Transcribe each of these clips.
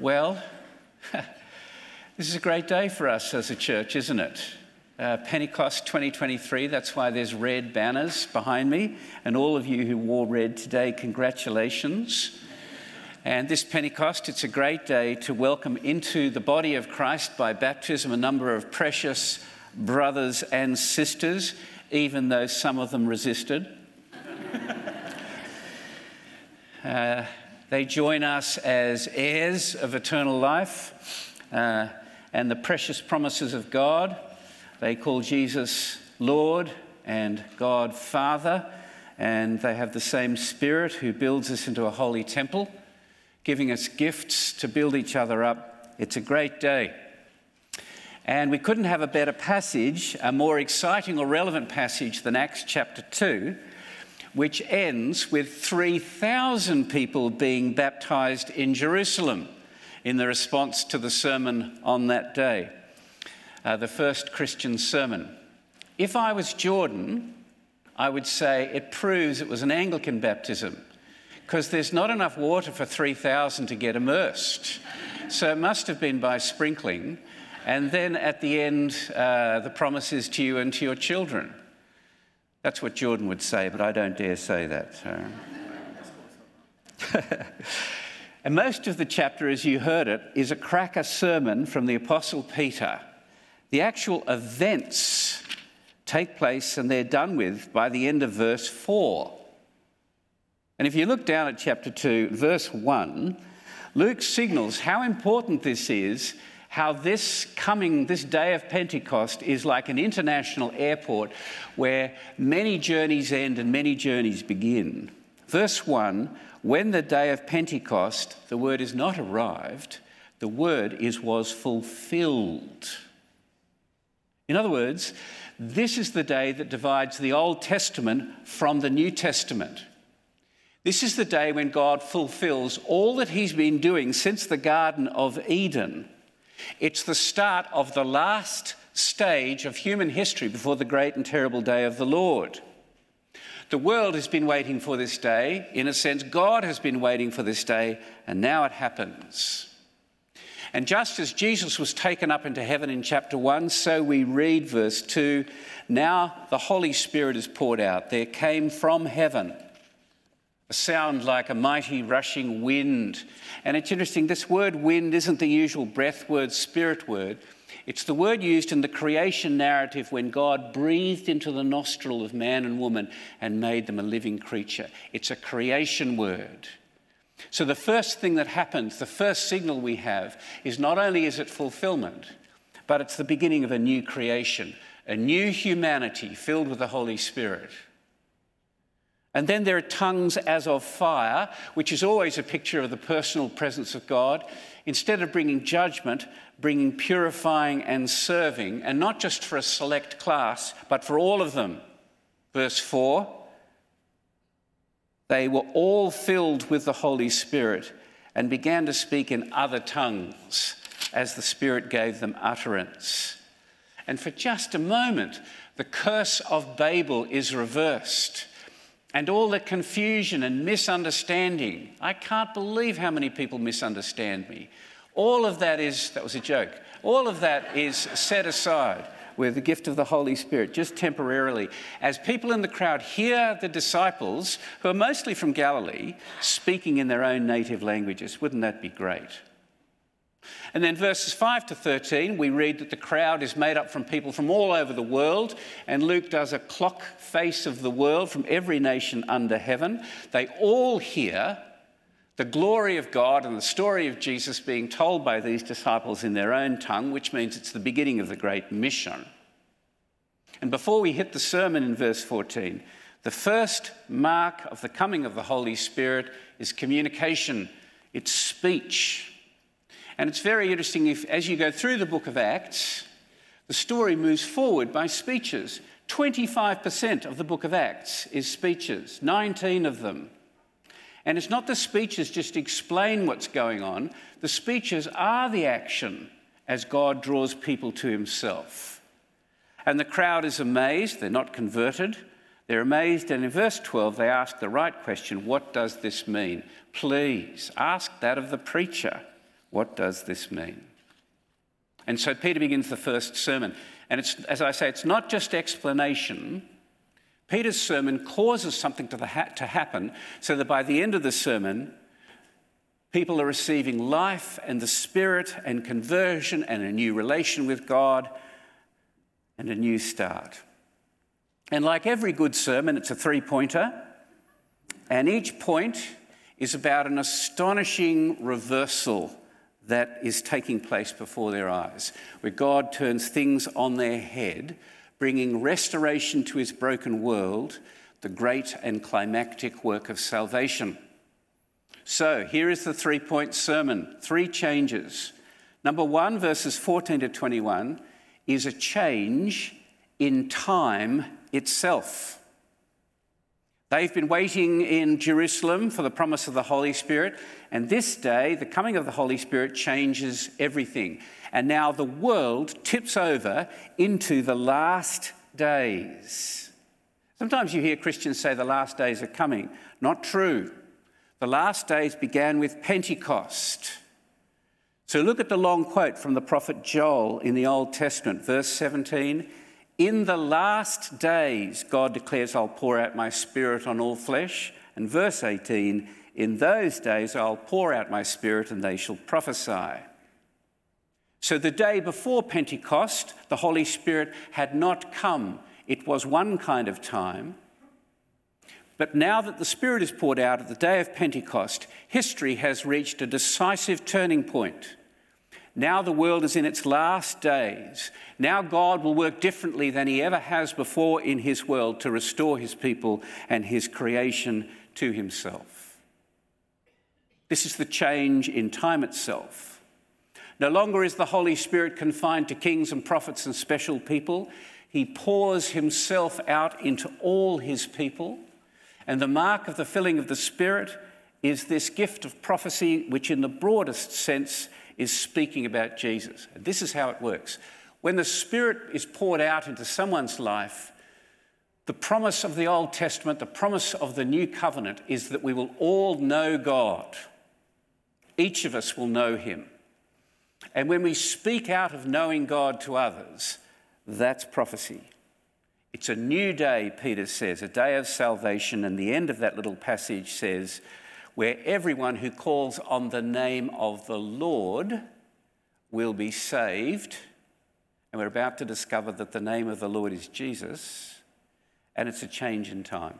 Well, this is a great day for us as a church, isn't it? Uh, Pentecost 2023, that's why there's red banners behind me. And all of you who wore red today, congratulations. And this Pentecost, it's a great day to welcome into the body of Christ by baptism a number of precious brothers and sisters, even though some of them resisted. uh, they join us as heirs of eternal life uh, and the precious promises of God. They call Jesus Lord and God Father, and they have the same Spirit who builds us into a holy temple, giving us gifts to build each other up. It's a great day. And we couldn't have a better passage, a more exciting or relevant passage than Acts chapter 2 which ends with 3,000 people being baptized in Jerusalem in the response to the sermon on that day, uh, the first Christian sermon. If I was Jordan, I would say it proves it was an Anglican baptism because there's not enough water for 3,000 to get immersed. So it must have been by sprinkling. And then at the end, uh, the promises to you and to your children. That's what Jordan would say, but I don't dare say that. So. and most of the chapter, as you heard it, is a cracker sermon from the Apostle Peter. The actual events take place and they're done with by the end of verse 4. And if you look down at chapter 2, verse 1, Luke signals how important this is how this coming, this day of Pentecost is like an international airport where many journeys end and many journeys begin. Verse 1 When the day of Pentecost, the word is not arrived, the word is was fulfilled. In other words, this is the day that divides the Old Testament from the New Testament. This is the day when God fulfills all that He's been doing since the Garden of Eden it's the start of the last stage of human history before the great and terrible day of the Lord. The world has been waiting for this day. In a sense, God has been waiting for this day, and now it happens. And just as Jesus was taken up into heaven in chapter 1, so we read verse 2 now the Holy Spirit is poured out. There came from heaven sound like a mighty rushing wind. And it's interesting, this word wind isn't the usual breath word, spirit word. It's the word used in the creation narrative when God breathed into the nostril of man and woman and made them a living creature. It's a creation word. So the first thing that happens, the first signal we have, is not only is it fulfillment, but it's the beginning of a new creation, a new humanity filled with the Holy Spirit. And then there are tongues as of fire, which is always a picture of the personal presence of God. Instead of bringing judgment, bringing purifying and serving, and not just for a select class, but for all of them. Verse 4 They were all filled with the Holy Spirit and began to speak in other tongues as the Spirit gave them utterance. And for just a moment, the curse of Babel is reversed and all the confusion and misunderstanding. I can't believe how many people misunderstand me. All of that is, that was a joke, all of that is set aside with the gift of the Holy Spirit, just temporarily, as people in the crowd hear the disciples, who are mostly from Galilee, speaking in their own native languages. Wouldn't that be great? And then verses 5 to 13, we read that the crowd is made up from people from all over the world, and Luke does a clock face of the world from every nation under heaven. They all hear the glory of God and the story of Jesus being told by these disciples in their own tongue, which means it's the beginning of the great mission. And before we hit the sermon in verse 14, the first mark of the coming of the Holy Spirit is communication, it's speech. And it's very interesting if, as you go through the book of Acts, the story moves forward by speeches. 25% of the book of Acts is speeches, 19 of them. And it's not the speeches just explain what's going on, the speeches are the action as God draws people to himself. And the crowd is amazed, they're not converted. They're amazed, and in verse 12, they ask the right question What does this mean? Please ask that of the preacher. What does this mean? And so Peter begins the first sermon. And it's, as I say, it's not just explanation. Peter's sermon causes something to, ha- to happen so that by the end of the sermon, people are receiving life and the Spirit and conversion and a new relation with God and a new start. And like every good sermon, it's a three pointer. And each point is about an astonishing reversal that is taking place before their eyes, where God turns things on their head, bringing restoration to his broken world, the great and climactic work of salvation. So here is the three point sermon three changes. Number one, verses 14 to 21, is a change in time itself. They've been waiting in Jerusalem for the promise of the Holy Spirit, and this day, the coming of the Holy Spirit changes everything. And now the world tips over into the last days. Sometimes you hear Christians say the last days are coming. Not true. The last days began with Pentecost. So look at the long quote from the prophet Joel in the Old Testament, verse 17. In the last days, God declares, I'll pour out my spirit on all flesh. And verse 18, in those days I'll pour out my spirit and they shall prophesy. So the day before Pentecost, the Holy Spirit had not come. It was one kind of time. But now that the Spirit is poured out at the day of Pentecost, history has reached a decisive turning point. Now the world is in its last days. Now God will work differently than he ever has before in his world to restore his people and his creation to himself. This is the change in time itself. No longer is the Holy Spirit confined to kings and prophets and special people. He pours himself out into all his people. And the mark of the filling of the Spirit is this gift of prophecy, which, in the broadest sense, is speaking about Jesus. And this is how it works. When the Spirit is poured out into someone's life, the promise of the Old Testament, the promise of the New Covenant is that we will all know God. Each of us will know Him. And when we speak out of knowing God to others, that's prophecy. It's a new day, Peter says, a day of salvation. And the end of that little passage says, where everyone who calls on the name of the Lord will be saved. And we're about to discover that the name of the Lord is Jesus, and it's a change in time.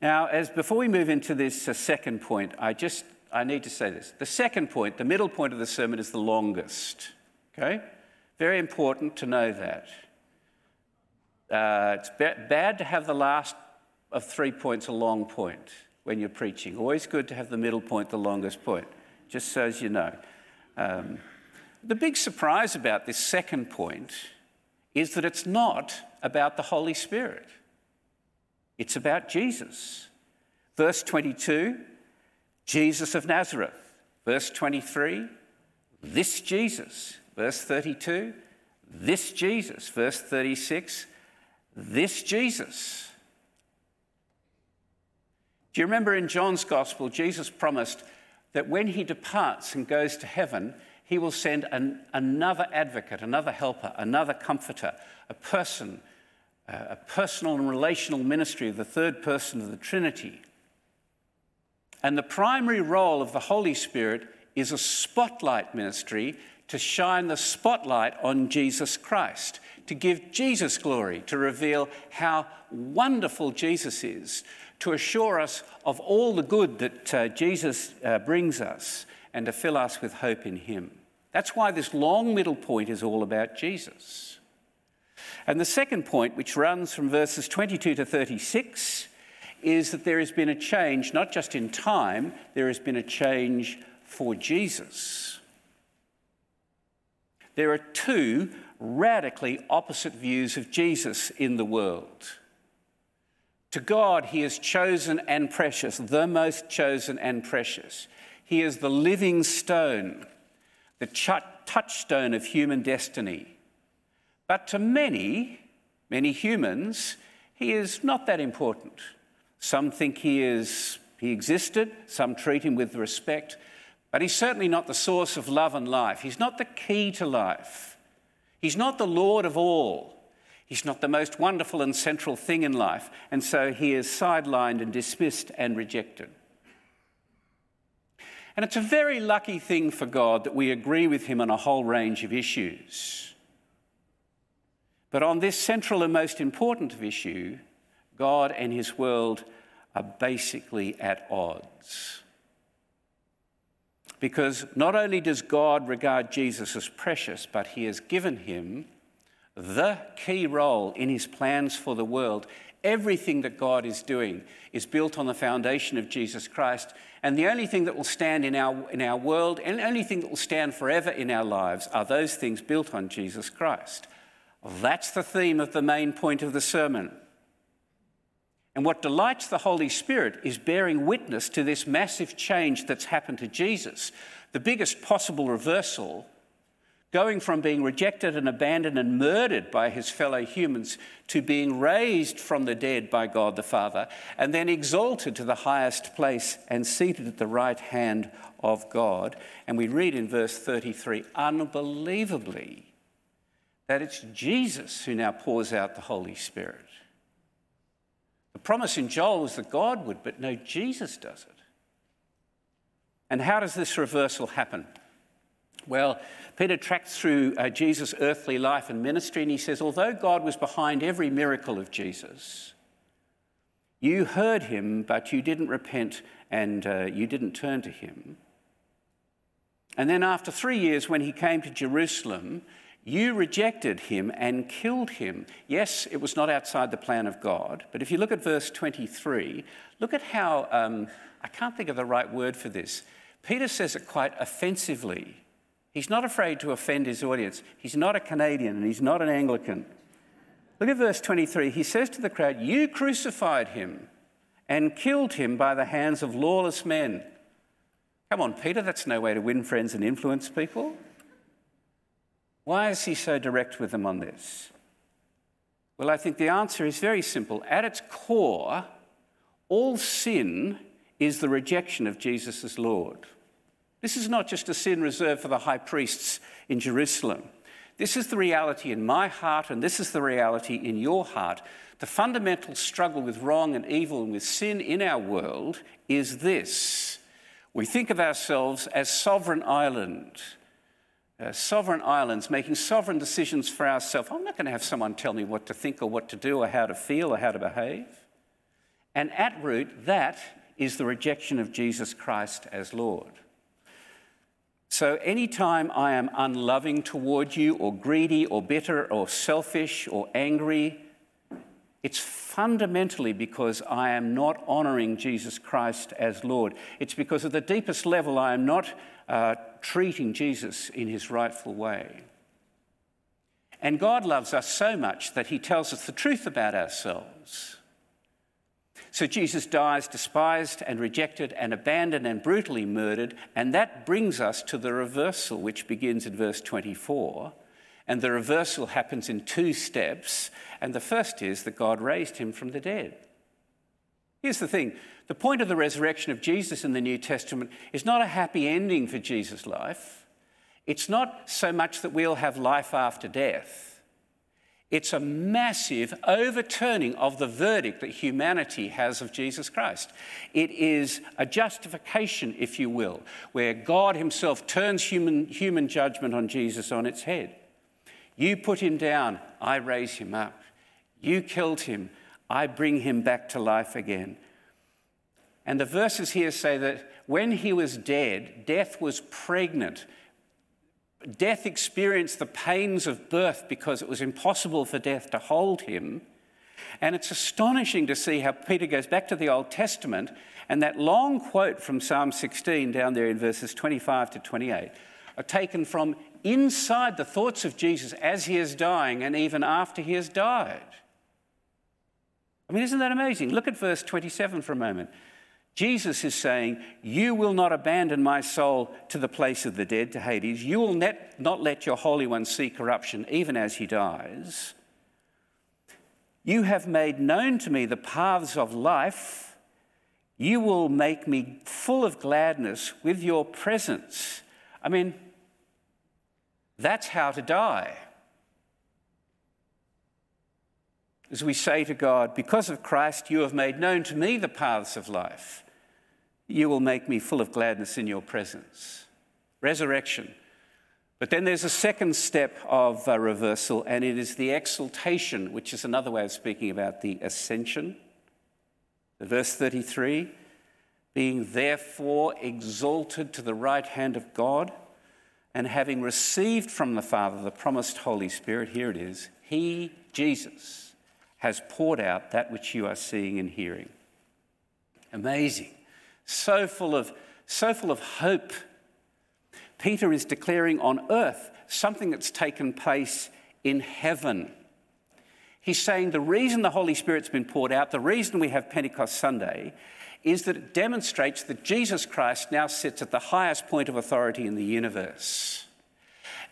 Now, as before we move into this uh, second point, I just I need to say this. The second point, the middle point of the sermon, is the longest. Okay, very important to know that. Uh, it's ba- bad to have the last of three points a long point when you're preaching. Always good to have the middle point the longest point, just so as you know. Um, the big surprise about this second point is that it's not about the Holy Spirit, it's about Jesus. Verse 22, Jesus of Nazareth. Verse 23, this Jesus. Verse 32, this Jesus. Verse 36, this Jesus. Do you remember in John's Gospel, Jesus promised that when he departs and goes to heaven, he will send an, another advocate, another helper, another comforter, a person, uh, a personal and relational ministry of the third person of the Trinity. And the primary role of the Holy Spirit is a spotlight ministry to shine the spotlight on Jesus Christ, to give Jesus glory, to reveal how wonderful Jesus is, to assure us of all the good that uh, Jesus uh, brings us and to fill us with hope in Him. That's why this long middle point is all about Jesus. And the second point, which runs from verses 22 to 36, is that there has been a change, not just in time, there has been a change for Jesus. There are two radically opposite views of Jesus in the world. To God, He is chosen and precious, the most chosen and precious. He is the living stone, the touchstone of human destiny. But to many, many humans, He is not that important. Some think He is He existed, some treat him with respect, but he's certainly not the source of love and life. He's not the key to life. He's not the Lord of all. He's not the most wonderful and central thing in life, and so he is sidelined and dismissed and rejected. And it's a very lucky thing for God that we agree with him on a whole range of issues. But on this central and most important issue, God and his world are basically at odds. Because not only does God regard Jesus as precious, but he has given him the key role in his plans for the world. Everything that God is doing is built on the foundation of Jesus Christ. And the only thing that will stand in our, in our world and the only thing that will stand forever in our lives are those things built on Jesus Christ. That's the theme of the main point of the sermon. And what delights the Holy Spirit is bearing witness to this massive change that's happened to Jesus. The biggest possible reversal, going from being rejected and abandoned and murdered by his fellow humans to being raised from the dead by God the Father, and then exalted to the highest place and seated at the right hand of God. And we read in verse 33 unbelievably that it's Jesus who now pours out the Holy Spirit. The promise in Joel was that God would, but no, Jesus does it. And how does this reversal happen? Well, Peter tracks through uh, Jesus' earthly life and ministry, and he says, although God was behind every miracle of Jesus, you heard him, but you didn't repent and uh, you didn't turn to him. And then, after three years, when he came to Jerusalem, you rejected him and killed him. Yes, it was not outside the plan of God, but if you look at verse 23, look at how, um, I can't think of the right word for this. Peter says it quite offensively. He's not afraid to offend his audience. He's not a Canadian and he's not an Anglican. Look at verse 23. He says to the crowd, You crucified him and killed him by the hands of lawless men. Come on, Peter, that's no way to win friends and influence people. Why is he so direct with them on this? Well, I think the answer is very simple. At its core, all sin is the rejection of Jesus as Lord. This is not just a sin reserved for the high priests in Jerusalem. This is the reality in my heart, and this is the reality in your heart. The fundamental struggle with wrong and evil and with sin in our world is this we think of ourselves as sovereign island uh, sovereign islands, making sovereign decisions for ourselves. I'm not going to have someone tell me what to think or what to do or how to feel or how to behave. And at root, that is the rejection of Jesus Christ as Lord. So, anytime I am unloving toward you, or greedy, or bitter, or selfish, or angry, it's fundamentally because I am not honoring Jesus Christ as Lord. It's because at the deepest level I am not uh, treating Jesus in his rightful way. And God loves us so much that he tells us the truth about ourselves. So Jesus dies despised and rejected and abandoned and brutally murdered, and that brings us to the reversal, which begins in verse 24. And the reversal happens in two steps, and the first is that God raised him from the dead. Here's the thing the point of the resurrection of Jesus in the New Testament is not a happy ending for Jesus' life. It's not so much that we'll have life after death. It's a massive overturning of the verdict that humanity has of Jesus Christ. It is a justification, if you will, where God Himself turns human, human judgment on Jesus on its head. You put Him down, I raise Him up. You killed Him, I bring Him back to life again. And the verses here say that when he was dead, death was pregnant. Death experienced the pains of birth because it was impossible for death to hold him. And it's astonishing to see how Peter goes back to the Old Testament and that long quote from Psalm 16 down there in verses 25 to 28 are taken from inside the thoughts of Jesus as he is dying and even after he has died. I mean, isn't that amazing? Look at verse 27 for a moment. Jesus is saying, You will not abandon my soul to the place of the dead, to Hades. You will net, not let your Holy One see corruption, even as he dies. You have made known to me the paths of life. You will make me full of gladness with your presence. I mean, that's how to die. As we say to God, Because of Christ, you have made known to me the paths of life. You will make me full of gladness in your presence. Resurrection. But then there's a second step of uh, reversal, and it is the exaltation, which is another way of speaking about the ascension. Verse 33 being therefore exalted to the right hand of God, and having received from the Father the promised Holy Spirit, here it is, He, Jesus, has poured out that which you are seeing and hearing. Amazing. So full of, so full of hope. Peter is declaring on earth something that's taken place in heaven. He's saying the reason the Holy Spirit's been poured out, the reason we have Pentecost Sunday, is that it demonstrates that Jesus Christ now sits at the highest point of authority in the universe.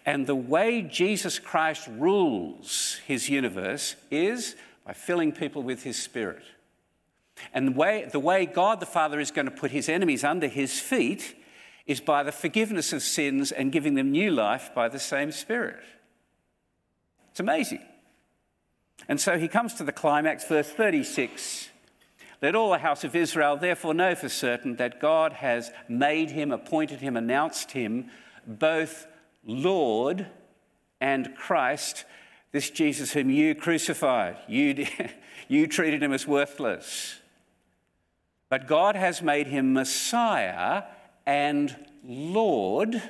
And the way Jesus Christ rules his universe is by filling people with his spirit. And the way, the way God the Father is going to put his enemies under his feet is by the forgiveness of sins and giving them new life by the same Spirit. It's amazing. And so he comes to the climax, verse 36 let all the house of Israel therefore know for certain that God has made him, appointed him, announced him both Lord and Christ, this Jesus whom you crucified. You, you treated him as worthless. But God has made him Messiah and Lord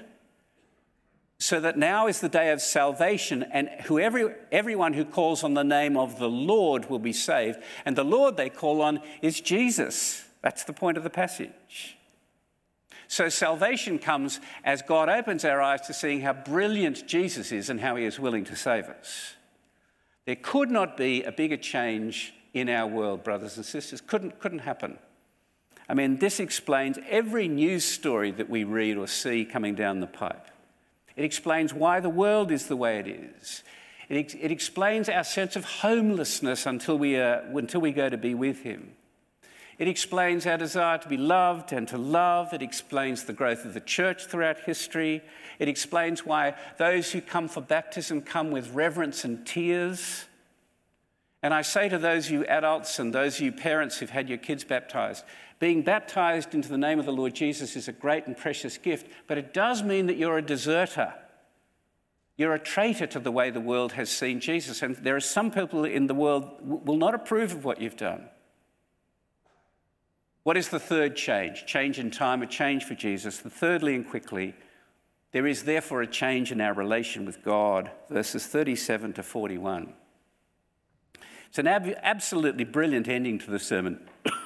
so that now is the day of salvation, and whoever, everyone who calls on the name of the Lord will be saved. And the Lord they call on is Jesus. That's the point of the passage. So salvation comes as God opens our eyes to seeing how brilliant Jesus is and how he is willing to save us. There could not be a bigger change in our world, brothers and sisters. Couldn't, couldn't happen. I mean, this explains every news story that we read or see coming down the pipe. It explains why the world is the way it is. It, it explains our sense of homelessness until we, uh, until we go to be with Him. It explains our desire to be loved and to love. It explains the growth of the church throughout history. It explains why those who come for baptism come with reverence and tears. And I say to those of you adults and those of you parents who've had your kids baptized, being baptized into the name of the Lord Jesus is a great and precious gift, but it does mean that you're a deserter. You're a traitor to the way the world has seen Jesus. And there are some people in the world will not approve of what you've done. What is the third change? Change in time, a change for Jesus. The thirdly and quickly, there is therefore a change in our relation with God, verses 37 to 41. It's an ab- absolutely brilliant ending to the sermon.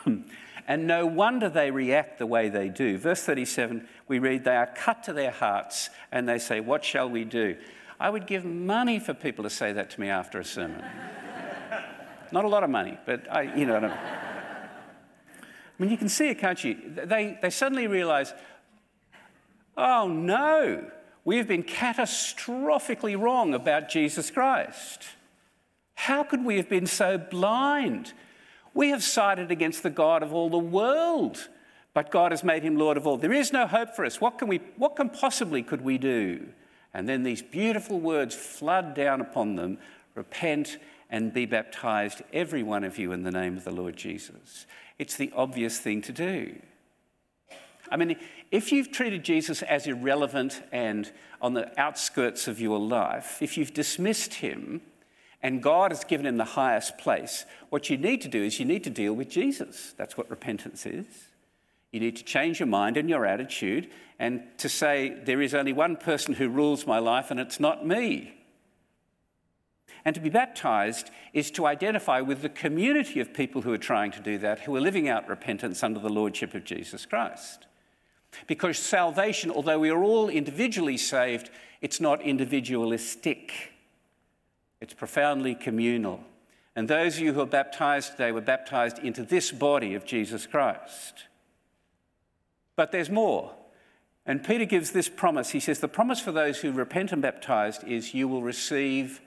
And no wonder they react the way they do. Verse 37, we read, They are cut to their hearts and they say, What shall we do? I would give money for people to say that to me after a sermon. Not a lot of money, but I, you know. I, I mean, you can see it, can't you? They, they suddenly realize, oh no, we have been catastrophically wrong about Jesus Christ. How could we have been so blind? We have sided against the God of all the world, but God has made him Lord of all. There is no hope for us. What can, we, what can possibly could we do? And then these beautiful words flood down upon them repent and be baptized, every one of you, in the name of the Lord Jesus. It's the obvious thing to do. I mean, if you've treated Jesus as irrelevant and on the outskirts of your life, if you've dismissed him, and God has given him the highest place, what you need to do is you need to deal with Jesus. That's what repentance is. You need to change your mind and your attitude and to say, there is only one person who rules my life and it's not me. And to be baptized is to identify with the community of people who are trying to do that, who are living out repentance under the lordship of Jesus Christ. Because salvation, although we are all individually saved, it's not individualistic. It's profoundly communal. And those of you who are baptized today were baptized into this body of Jesus Christ. But there's more. And Peter gives this promise. He says, The promise for those who repent and baptized is you will receive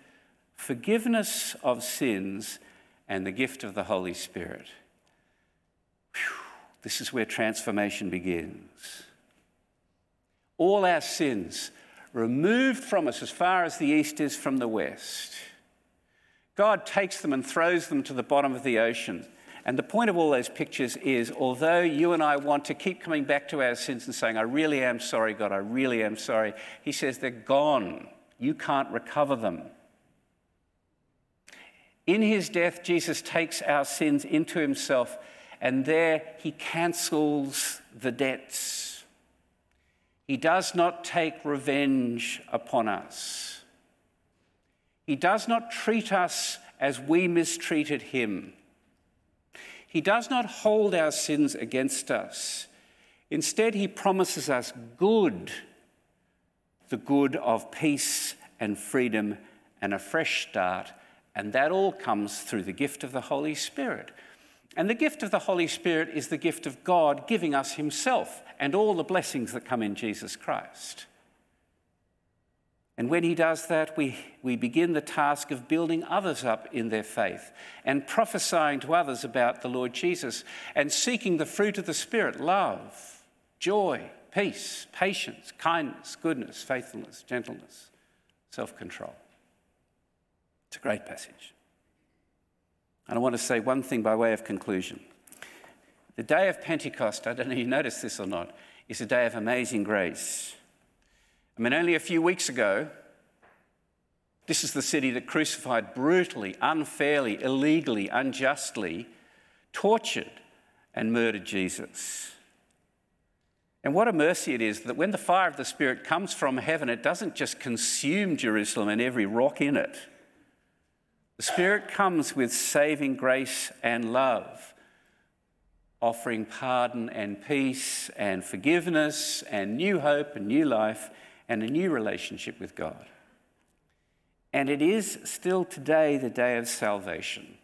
forgiveness of sins and the gift of the Holy Spirit. Whew. This is where transformation begins. All our sins removed from us as far as the east is from the west. God takes them and throws them to the bottom of the ocean. And the point of all those pictures is although you and I want to keep coming back to our sins and saying, I really am sorry, God, I really am sorry, He says they're gone. You can't recover them. In His death, Jesus takes our sins into Himself, and there He cancels the debts. He does not take revenge upon us. He does not treat us as we mistreated Him. He does not hold our sins against us. Instead, He promises us good, the good of peace and freedom and a fresh start. And that all comes through the gift of the Holy Spirit. And the gift of the Holy Spirit is the gift of God giving us Himself and all the blessings that come in Jesus Christ. And when he does that, we, we begin the task of building others up in their faith and prophesying to others about the Lord Jesus and seeking the fruit of the Spirit love, joy, peace, patience, kindness, goodness, faithfulness, gentleness, self control. It's a great passage. And I want to say one thing by way of conclusion. The day of Pentecost, I don't know if you noticed this or not, is a day of amazing grace. I mean, only a few weeks ago, this is the city that crucified brutally, unfairly, illegally, unjustly, tortured, and murdered Jesus. And what a mercy it is that when the fire of the Spirit comes from heaven, it doesn't just consume Jerusalem and every rock in it. The Spirit comes with saving grace and love, offering pardon and peace and forgiveness and new hope and new life and a new relationship with God. And it is still today the day of salvation.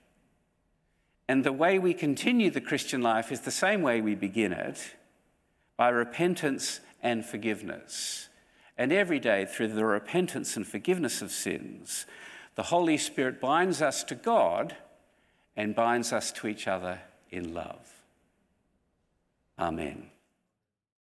And the way we continue the Christian life is the same way we begin it by repentance and forgiveness. And every day, through the repentance and forgiveness of sins, the Holy Spirit binds us to God and binds us to each other in love. Amen.